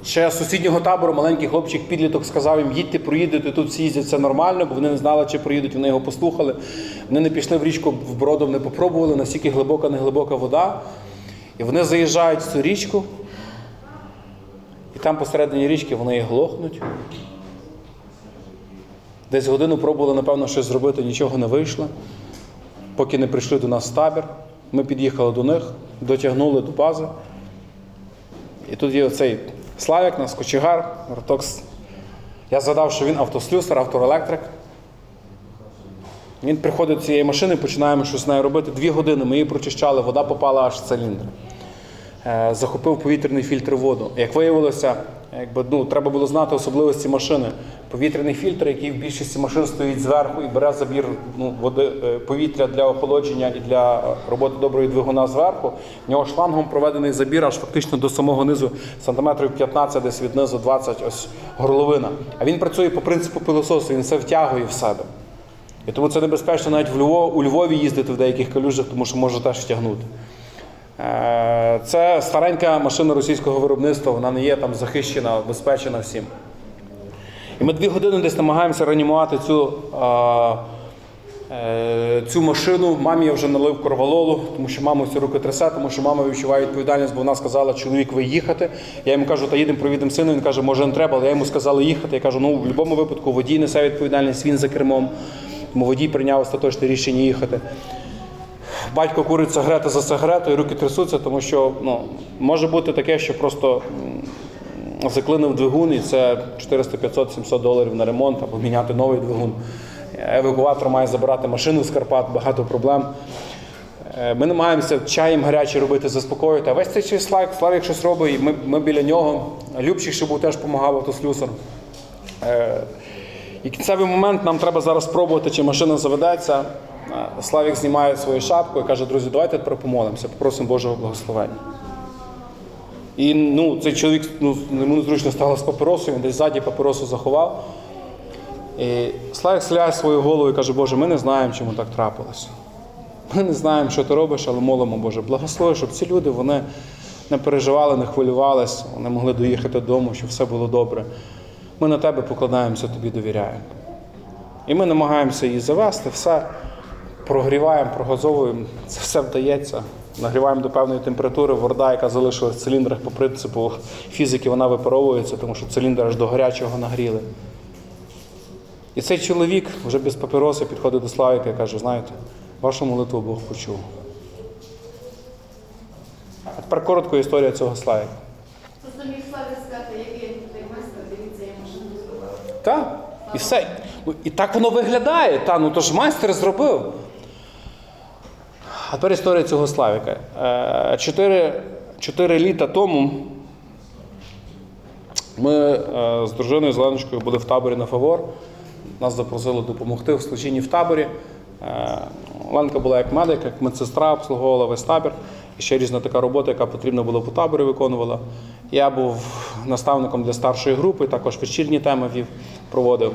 Ще з сусіднього табору маленький хлопчик підліток сказав їм, їдьте, проїдете, тут всі їздять, це нормально, бо вони не знали, чи проїдуть, вони його послухали. Вони не пішли в річку в бродом, не попробували, настільки глибока, не глибока вода. І вони заїжджають в цю річку, і там посередині річки вони глохнуть. Десь годину пробували, напевно, щось зробити, нічого не вийшло. Поки не прийшли до нас табір, ми під'їхали до них, дотягнули до бази. І тут є оцей Славік, наш кочегар, Ротокс. Я згадав, що він автослюсар, автоелектрик. Він приходить до цієї машини, починаємо щось з нею робити. Дві години ми її прочищали, вода попала аж в циліндр. Е, Захопив повітряний фільтр воду. Як виявилося, якби, ну, треба було знати особливості машини. Повітряний фільтр, який в більшості машин стоїть зверху і бере забір ну, води, е, повітря для охолодження і для роботи доброї двигуна зверху. В нього шлангом проведений забір аж фактично до самого низу, сантиметрів 15, десь від низу 20, ось горловина. А він працює по принципу пилососу, він все втягує в себе. І тому це небезпечно навіть в Львов, у Львові їздити в деяких калюжах, тому що може теж втягнути. Е, Це старенька машина російського виробництва, вона не є там захищена, обезпечена всім. І ми дві години десь намагаємося реанімувати цю, е, цю машину. Мамі я вже налив корвалолу, тому що мама всі руки трясе, тому що мама відчуває відповідальність, бо вона сказала, чоловік, ви їхати. Я йому кажу, та їдемо, провідемо сина. Він каже, може не треба, але я йому сказала їхати. Я кажу, ну в будь-якому випадку водій несе відповідальність, він за кермом. Тому водій прийняв остаточне рішення їхати. Батько курить сигарети за сигаретою, руки трясуться, тому що ну, може бути таке, що просто заклинив двигун, і це 400, 500, 700 доларів на ремонт або міняти новий двигун. Евакуатор має забирати машину з Карпат, багато проблем. Е, Ми намагаємося чаєм гарячий робити, заспокоїти. А весь цей час Славік, Славік щось робить, і ми, ми біля нього. Любчик ще був теж допомагав автослюсар. Е, І кінцевий момент нам треба зараз спробувати, чи машина заведеться. Е, Славік знімає свою шапку і каже, друзі, давайте тепер помолимося, попросимо Божого благословення. І ну, цей чоловік ну, йому незручно стало з папиросою, він десь ззаді папиросу заховав. І Славік сляє свою голову і каже, Боже, ми не знаємо, чому так трапилося. Ми не знаємо, що ти робиш, але молимо, Боже, благослови, щоб ці люди вони не переживали, не хвилювалися, вони могли доїхати додому, щоб все було добре. Ми на тебе покладаємося, тобі довіряємо. І ми намагаємося її завести, все прогріваємо, прогазовуємо, це все вдається. Нагріваємо до певної температури, вода, яка залишилась в циліндрах по принципу фізики, вона випаровується, тому що циліндр аж до гарячого нагріли. І цей чоловік вже без папіроси підходить до Славіка і каже, знаєте, вашу молитву Бог почув. А тепер коротко історія цього Славіка. Просто міг Славі сказати, який я крутий майстер, дивіться, я машину зробила. Так, і все. Ну, І так воно виглядає. Та, ну то ж майстер зробив. А тепер історія цього Славіка. Е, Чотири, літа тому Ми е, з дружиною з Леночкою були в таборі на фавор. Нас запросили допомогти в служінні в таборі. Е, Ленка була як медик, як медсестра, обслуговувала весь табір. І ще різна така робота, яка потрібна була по таборі, виконувала. Я був наставником для старшої групи, також вечірні теми вів, проводив.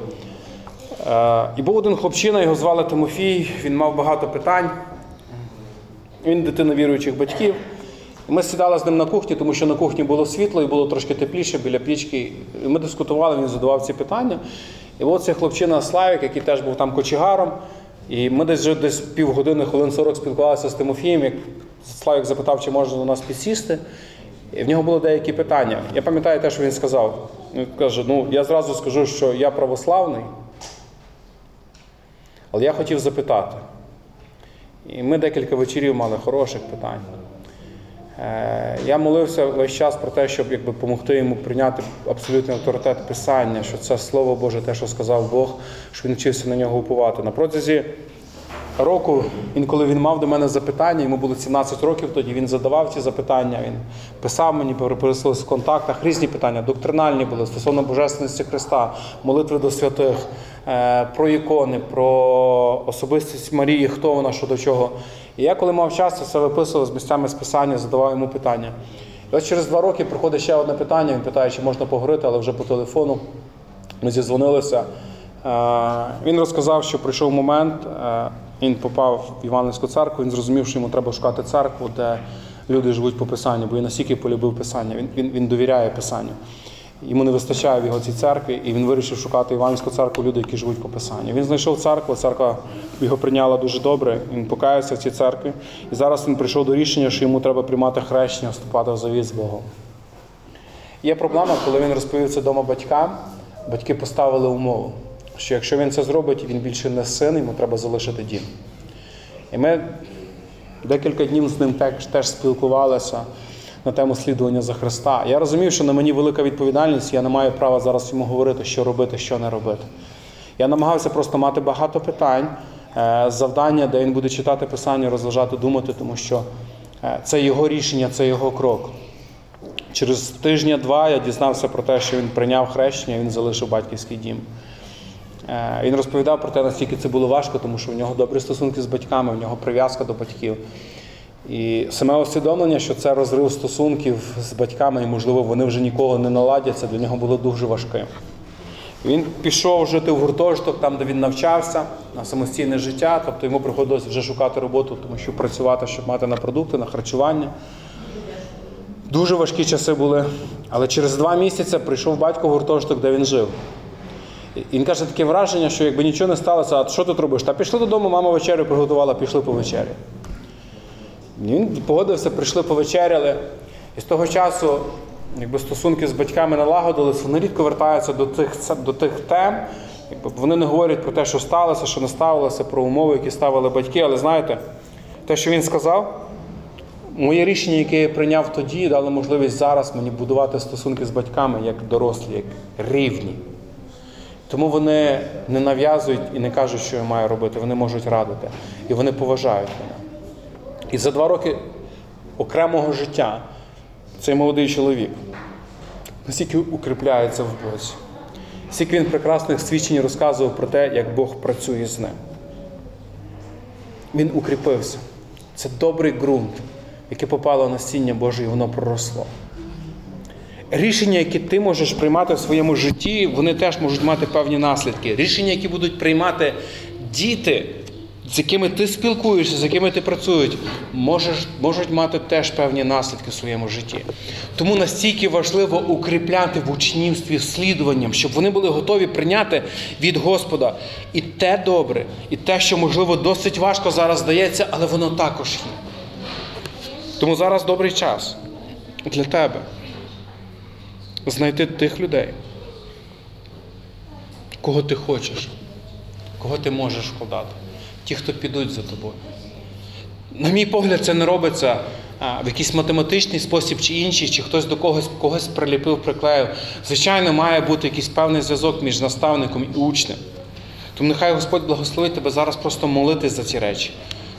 І був один хлопчина, його звали Тимофій, він мав багато питань. Він дитина віруючих батьків. Ми сідали з ним на кухні, тому що на кухні було світло і було трошки тепліше біля пічки. Ми дискутували, він задавав ці питання. І от цей хлопчина Славік, який теж був там кочегаром. І ми десь вже десь півгодини, хвилин 40 спілкувалися з Тимофієм. Як Славік запитав, чи можна до нас підсісти. І в нього були деякі питання. Я пам'ятаю те, що він сказав. Він каже: ну, я зразу скажу, що я православний, але я хотів запитати. І ми декілька вечорів мали хороших питань. Е, Я молився весь час про те, щоб якби допомогти йому прийняти абсолютний авторитет Писання, що це Слово Боже, те, що сказав Бог, що він вчився на нього уповати. На протязі року, інколи він мав до мене запитання, йому було 17 років, тоді він задавав ці запитання, він писав мені, переписувалися в контактах, різні питання, доктринальні були стосовно Божественності Христа, молитви до святих, е, про ікони, про особистість Марії, хто вона, що до чого. І я, коли мав час, це все виписував з місцями з писання, задавав йому питання. І ось через два роки приходить ще одне питання, він питає, чи можна поговорити, але вже по телефону. Ми зізвонилися. Е, Він розказав, що прийшов момент, е, він попав в Іванівську церкву, він зрозумів, що йому треба шукати церкву, де люди живуть по писанню, бо він настільки полюбив писання, він, він, він довіряє писанню. Йому не вистачає в його цій церкві, і він вирішив шукати Іванівську церкву, люди, які живуть по писанню. Він знайшов церкву, церква його прийняла дуже добре. Він покаявся в цій церкві. І зараз він прийшов до рішення, що йому треба приймати хрещення, вступати в завіт з Богом. Є проблема, коли він розповів це вдома батькам, батьки поставили умову, що якщо він це зробить, він більше не син, йому треба залишити дім. І ми декілька днів з ним теж, спілкувалися на тему слідування за Христа. Я розумів, що на мені велика відповідальність, я не маю права зараз йому говорити, що робити, що не робити. Я намагався просто мати багато питань, е, завдання, де він буде читати писання, розважати, думати, тому що е, це його рішення, це його крок. Через тижня-два я дізнався про те, що він прийняв хрещення, він залишив батьківський дім. Е, Він розповідав про те, наскільки це було важко, тому що в нього добрі стосунки з батьками, в нього прив'язка до батьків. І саме усвідомлення, що це розрив стосунків з батьками, і, можливо, вони вже ніколи не наладяться, для нього було дуже важким. Він пішов жити в гуртожиток, там, де він навчався, на самостійне життя, тобто йому приходилось вже шукати роботу, тому що працювати, щоб мати на продукти, на харчування. Дуже важкі часи були. Але через два місяці прийшов батько в гуртожиток, де він жив. Він каже, таке враження, що якби нічого не сталося, а що тут робиш? Та пішли додому, мама вечерю приготувала, пішли по вечері. Він погодився, прийшли повечеряли. І з того часу, якби стосунки з батьками налагодились, вони рідко вертаються до тих, до тих тем. Якби вони не говорять про те, що сталося, що не ставилося, про умови, які ставили батьки. Але знаєте, те, що він сказав, моє рішення, яке я прийняв тоді, дало можливість зараз мені будувати стосунки з батьками як дорослі, як рівні. Тому вони не нав'язують і не кажуть, що я маю робити. Вони можуть радити. І вони поважають мене. І за два роки окремого життя цей молодий чоловік настільки укріпляється в Бозі, стільки він прекрасних свідчень розказував про те, як Бог працює з ним. Він укріпився. Це добрий ґрунт, яке попало на стіння Боже, і воно проросло. Рішення, які ти можеш приймати в своєму житті, вони теж можуть мати певні наслідки. Рішення, які будуть приймати діти, з якими ти спілкуєшся, з якими ти працюєш, можеш, можуть мати теж певні наслідки в своєму житті. Тому настільки важливо укріпляти в учнівстві слідуванням, щоб вони були готові прийняти від Господа і те добре, і те, що, можливо, досить важко зараз здається, але воно також є. Тому зараз добрий час для тебе знайти тих людей, кого ти хочеш, кого ти можеш вкладати, ті, хто підуть за тобою. На мій погляд, це не робиться в якийсь математичний спосіб чи інший, чи хтось до когось когось приліпив, приклеїв. Звичайно, має бути якийсь певний зв'язок між наставником і учнем. Тому нехай Господь благословить тебе зараз просто молитись за ці речі,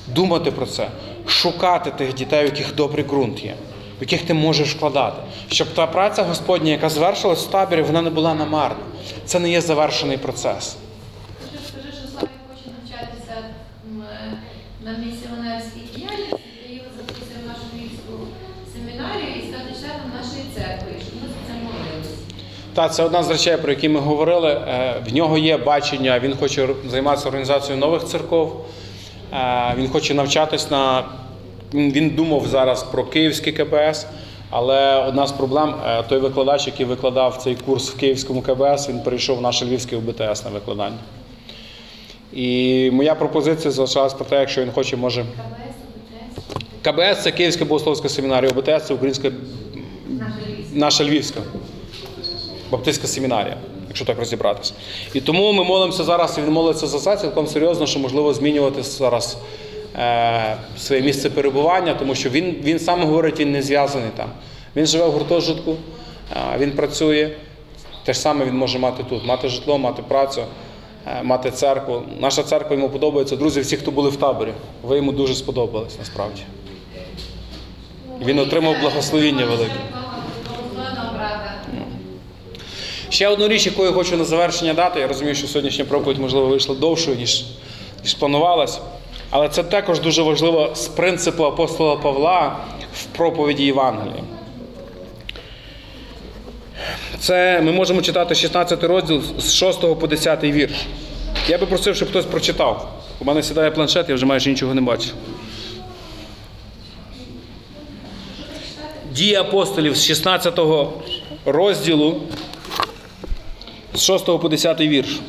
думати про це, шукати тих дітей, у яких добрий ґрунт є. В яких ти можеш вкладати. Щоб та праця Господня, яка звершилась в таборі, вона не була намарна. Це не є завершений процес. Скажи, скажи, що Славік хоче навчатися на місіонерській діяльності, я його запросив в нашу львівську семінарію і стати членом нашої церкви, щоб ми за це молилися. Та це одна з речей, про які ми говорили. Е, В нього є бачення, він хоче займатися організацією нових церков. Е, Він хоче навчатись на. Він думав зараз про київський КБС, але одна з проблем е, той викладач, який викладав цей курс в київському КБС, він перейшов в наше львівське УБТС на викладання. І моя пропозиція залишалась про те, якщо він хоче, може. КБС, ОБТС, це Київська богословська семінарія, ОБТС це Українська наша львівська. баптистська семінарія, якщо так розібратися. І тому ми молимося зараз, і він молиться за це цілком серйозно, що можливо змінювати зараз своє місце перебування, тому що він, він сам говорить, він не зв'язаний там. Він живе в гуртожитку, е, він працює. Те ж саме він може мати тут: мати житло, мати працю, е, мати церкву. Наша церква йому подобається. Друзі, всі, хто були в таборі, ви йому дуже сподобались насправді. Він отримав благословіння велике. Ще одну річ, яку я хочу на завершення дати. Я розумію, що сьогоднішня проповідь, можливо, вийшла довшою, ніж, ніж планувалось. Але це також дуже важливо з принципу апостола Павла в проповіді Євангелія. Це ми можемо читати 16 розділ з 6 по 10 вірш. Я би просив, щоб хтось прочитав. У мене сідає планшет, я вже майже нічого не бачу. Дії апостолів з 16 розділу з 6 по 10 вірш.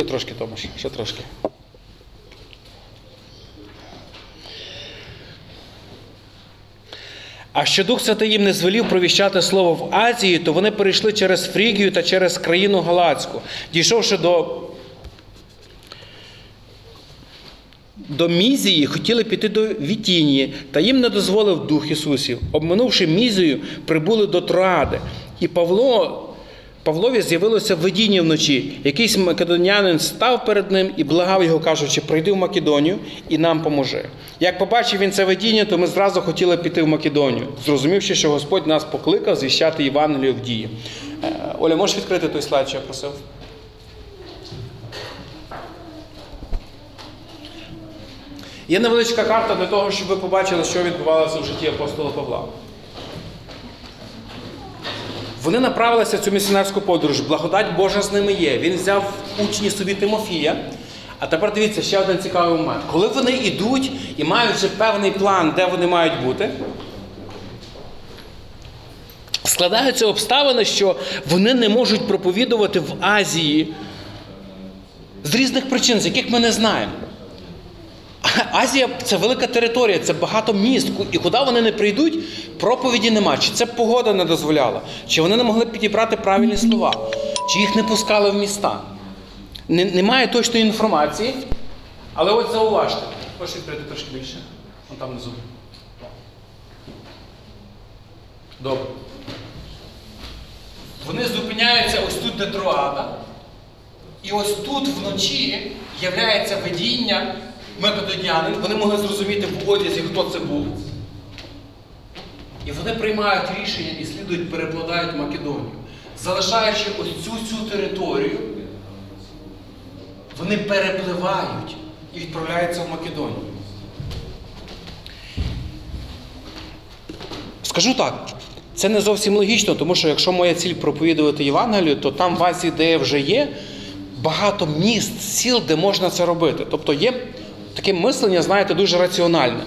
Ще трошки, Томаш, ще трошки. А що Дух Святий їм не звелів провіщати слово в Азії, то вони перейшли через Фрігію та через країну Галацьку, дійшовши до, до Мізії, хотіли піти до Вітінії, та їм не дозволив Дух Ісусів. Обминувши Мізію, прибули до Троади. І Павло Павлові з'явилося видіння вночі. Якийсь македонянин став перед ним і благав його, кажучи, прийди в Македонію і нам поможи. Як побачив він це видіння, то ми зразу хотіли піти в Македонію, зрозумівши, що Господь нас покликав звіщати Євангелію в дії. Е, Оля, можеш відкрити той слайд, що я просив? Є невеличка карта для того, щоб ви побачили, що відбувалося в житті апостола Павла. Вони направилися в цю місіонерську подорож. Благодать Божа з ними є. Він взяв учні собі Тимофія. А тепер дивіться ще один цікавий момент. Коли вони йдуть і мають вже певний план, де вони мають бути, складаються обставини, що вони не можуть проповідувати в Азії з різних причин, з яких ми не знаємо. *laughs* Азія це велика територія, це багато міст. І куди вони не прийдуть, проповіді нема. Чи це погода не дозволяла, чи вони не могли підібрати правильні слова, чи їх не пускали в міста. Немає точної інформації, але от зауважте. Хочеш відкрити трошки більше? Вон там внизу. Добре. Вони зупиняються ось тут, де Троада. І ось тут вночі являється видіння Македонянин. Вони могли зрозуміти в одязі, хто це був. І вони приймають рішення і слідують, перекладають Македонію. Залишаючи ось цю цю територію, вони перепливають і відправляються в Македонію. Скажу так, це не зовсім логічно, тому що якщо моя ціль проповідувати Євангелію, то там в Азії, де вже є, багато міст, сіл, де можна це робити. Тобто є таке мислення, знаєте, дуже раціональне.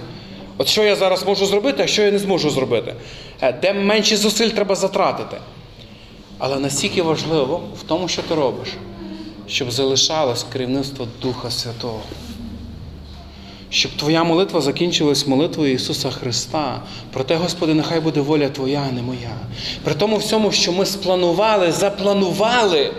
От що я зараз можу зробити, а що я не зможу зробити. Е, Де менші зусиль треба затратити. Але настільки важливо в тому, що ти робиш, щоб залишалось керівництво Духа Святого. щоб твоя молитва закінчилась молитвою Ісуса Христа. Проте, Господи, нехай буде воля Твоя, а не моя. При тому всьому, що ми спланували, запланували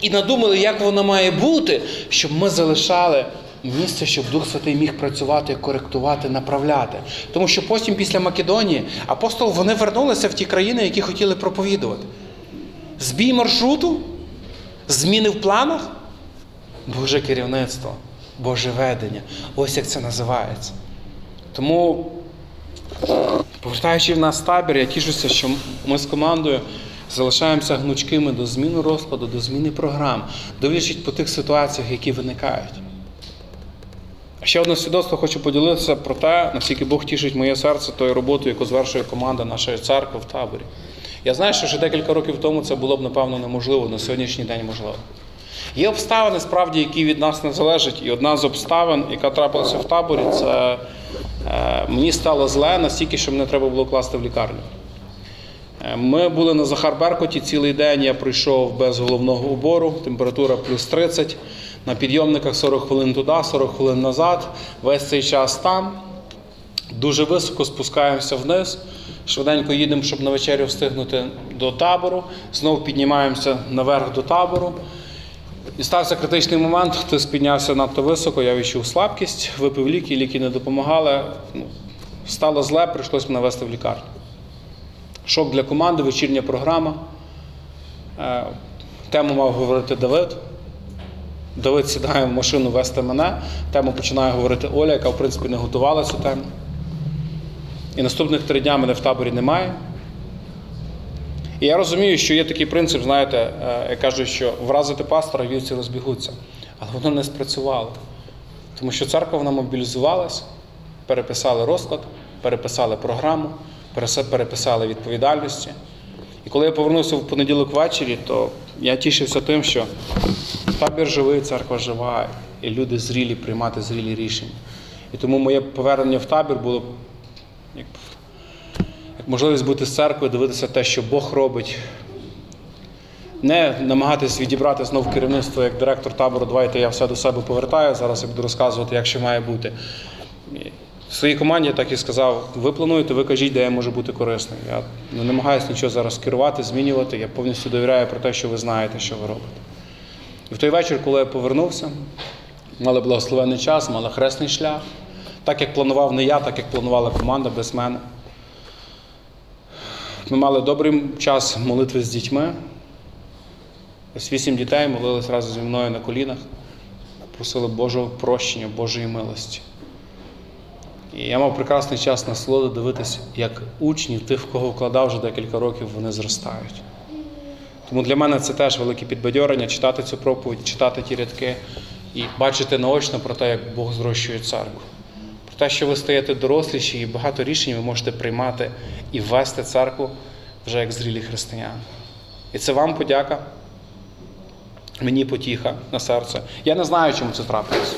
і надумали, як воно має бути, щоб ми залишали місце, щоб Дух Святий міг працювати, коректувати, направляти. Тому що потім, після Македонії, апостол вони вернулися в ті країни, які хотіли проповідувати. Збій маршруту, зміни в планах, Боже керівництво, Боже ведення. Ось як це називається. Тому, повертаючи в нас табір, я тішуся, що ми з командою залишаємося гнучкими до зміни розкладу, до зміни програм, дивлячись по тих ситуаціях, які виникають. Ще одне свідоцтво хочу поділитися про те, наскільки Бог тішить моє серце тою роботою, яку звершує команда нашої церкви в таборі. Я знаю, що ще декілька років тому це було б, напевно, неможливо, на сьогоднішній день можливо. Є обставини, справді, які від нас не залежать, і одна з обставин, яка трапилася в таборі, це е, мені стало зле настільки, що мене треба було класти в лікарню. Е, Ми були на Захар Беркуті цілий день. Я прийшов без головного убору, температура плюс 30, на підйомниках 40 хвилин туди, 40 хвилин назад. Весь цей час там. Дуже високо спускаємося вниз. Швиденько їдемо, щоб на вечерю встигнути до табору. Знову піднімаємося наверх до табору. І стався критичний момент, хтось піднявся надто високо, я відчув слабкість, випив ліки, ліки не допомагали. Ну, стало зле, прийшлось мене вести в лікарню. Шок для команди, вечірня програма. Е, Тему мав говорити Давид. Давид сідає в машину вести мене. Тему починає говорити Оля, яка в принципі не готувала цю тему. І наступних три дня мене в таборі немає. І я розумію, що є такий принцип, знаєте, е, я кажу, що вразити пастора, вівці розбігуться. Але воно не спрацювало. Тому що церква вона мобілізувалась, переписали розклад, переписали програму, переписали відповідальності. Коли я повернувся в понеділок ввечері, то я тішився тим, що табір живий, церква жива, і люди зрілі приймати зрілі рішення. І тому моє повернення в табір було як, як можливість бути з церквою, дивитися те, що Бог робить. Не намагатись відібрати знов керівництво як директор табору, давайте я все до себе повертаю. Зараз я буду розказувати, як що має бути. Своїй команді я так і сказав: ви плануєте, ви кажіть, де я можу бути корисним. Я не намагаюся нічого зараз керувати, змінювати. Я повністю довіряю про те, що ви знаєте, що ви робите. І в той вечір, коли я повернувся, мали благословений час, мали хресний шлях. Так як планував не я, так як планувала команда без мене. Ми мали добрий час молитви з дітьми. Ось вісім дітей молились разом зі мною на колінах, просили Божого прощення, Божої милості. І я мав прекрасний час насолоди дивитися, як учнів, тих, в кого вкладав вже декілька років, вони зростають. Тому для мене це теж велике підбадьорення читати цю проповідь, читати ті рядки і бачити наочно про те, як Бог зрощує церкву. Про те, що ви стаєте доросліші і багато рішень ви можете приймати і ввести церкву вже як зрілі християни. І це вам подяка, мені потіха на серце. Я не знаю, чому це трапилось.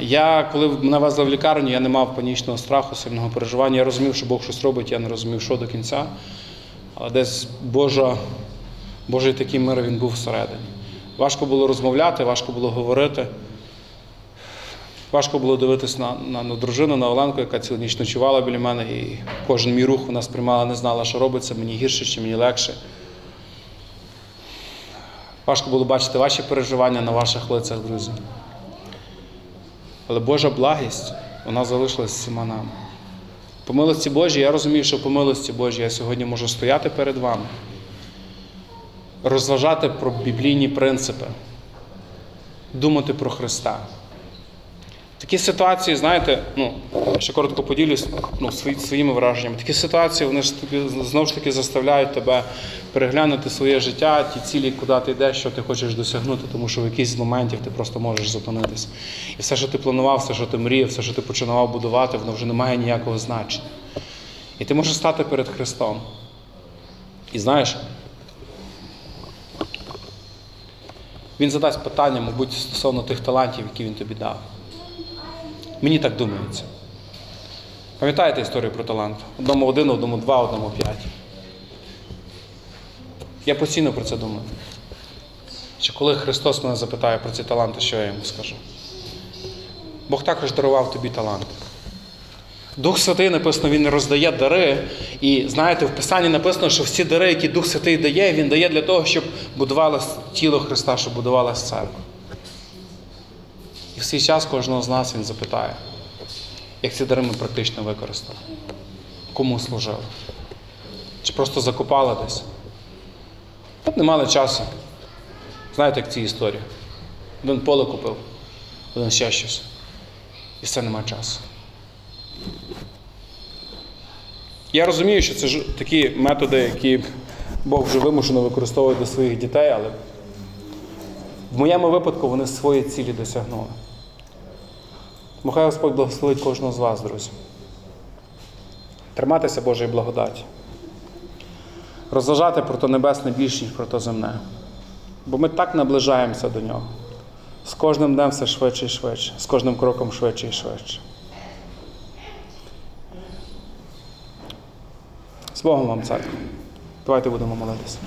Я, коли мене везли в лікарню, я не мав панічного страху, сильного переживання. Я розумів, що Бог щось робить, я не розумів, що до кінця. Але десь Божа, Божий такий мир він був всередині. Важко було розмовляти, важко було говорити. Важко було дивитися на, на, на дружину, на Оленку, яка цілу ніч ночувала біля мене, і кожен мій рух вона сприймала, не знала, що робиться, мені гірше чи мені легше. Важко було бачити ваші переживання на ваших лицях, друзі. Але Божа благість, вона залишилась всіма нами. По милості Божій, я розумію, що по милості Божій я сьогодні можу стояти перед вами, розважати про біблійні принципи, думати про Христа. Такі ситуації, знаєте, ну, ще коротко поділюсь ну, свої, своїми враженнями. Такі ситуації вони ж знову ж таки заставляють тебе переглянути своє життя, ті цілі, куди ти йдеш, що ти хочеш досягнути, тому що в якийсь з моментів ти просто можеш зупинитися. І все, що ти планував, все, що ти мріяв, все, що ти починав будувати, воно вже не має ніякого значення. І ти можеш стати перед Христом. І знаєш, Він задасть питання, мабуть, стосовно тих талантів, які він тобі дав. Мені так думається. Пам'ятаєте історію про талант? Одному один, одному два, одному п'ять. Я постійно про це думаю. Що коли Христос мене запитає про ці таланти, що я йому скажу? Бог також дарував тобі талант. Дух Святий написано, Він роздає дари. І знаєте, в Писанні написано, що всі дари, які Дух Святий дає, Він дає для того, щоб будувалось тіло Христа, щоб будувалась церква. І в свій час кожного з нас Він запитає, як ці дари ми практично використали, кому служили. Чи просто закопали десь. От не мали часу. Знаєте, як ці історії. Один поле купив, один ще щось. І все нема часу. Я розумію, що це ж такі методи, які Бог вже вимушено використовує до своїх дітей, але в моєму випадку вони свої цілі досягнули. Нехай Господь благословить кожного з вас, друзі. Триматися Божої благодаті. Розважати про то небесне більше, ніж про то земне. Бо ми так наближаємося до нього. З кожним днем все швидше і швидше, з кожним кроком швидше і швидше. З Богом вам, церква. Давайте будемо молитися.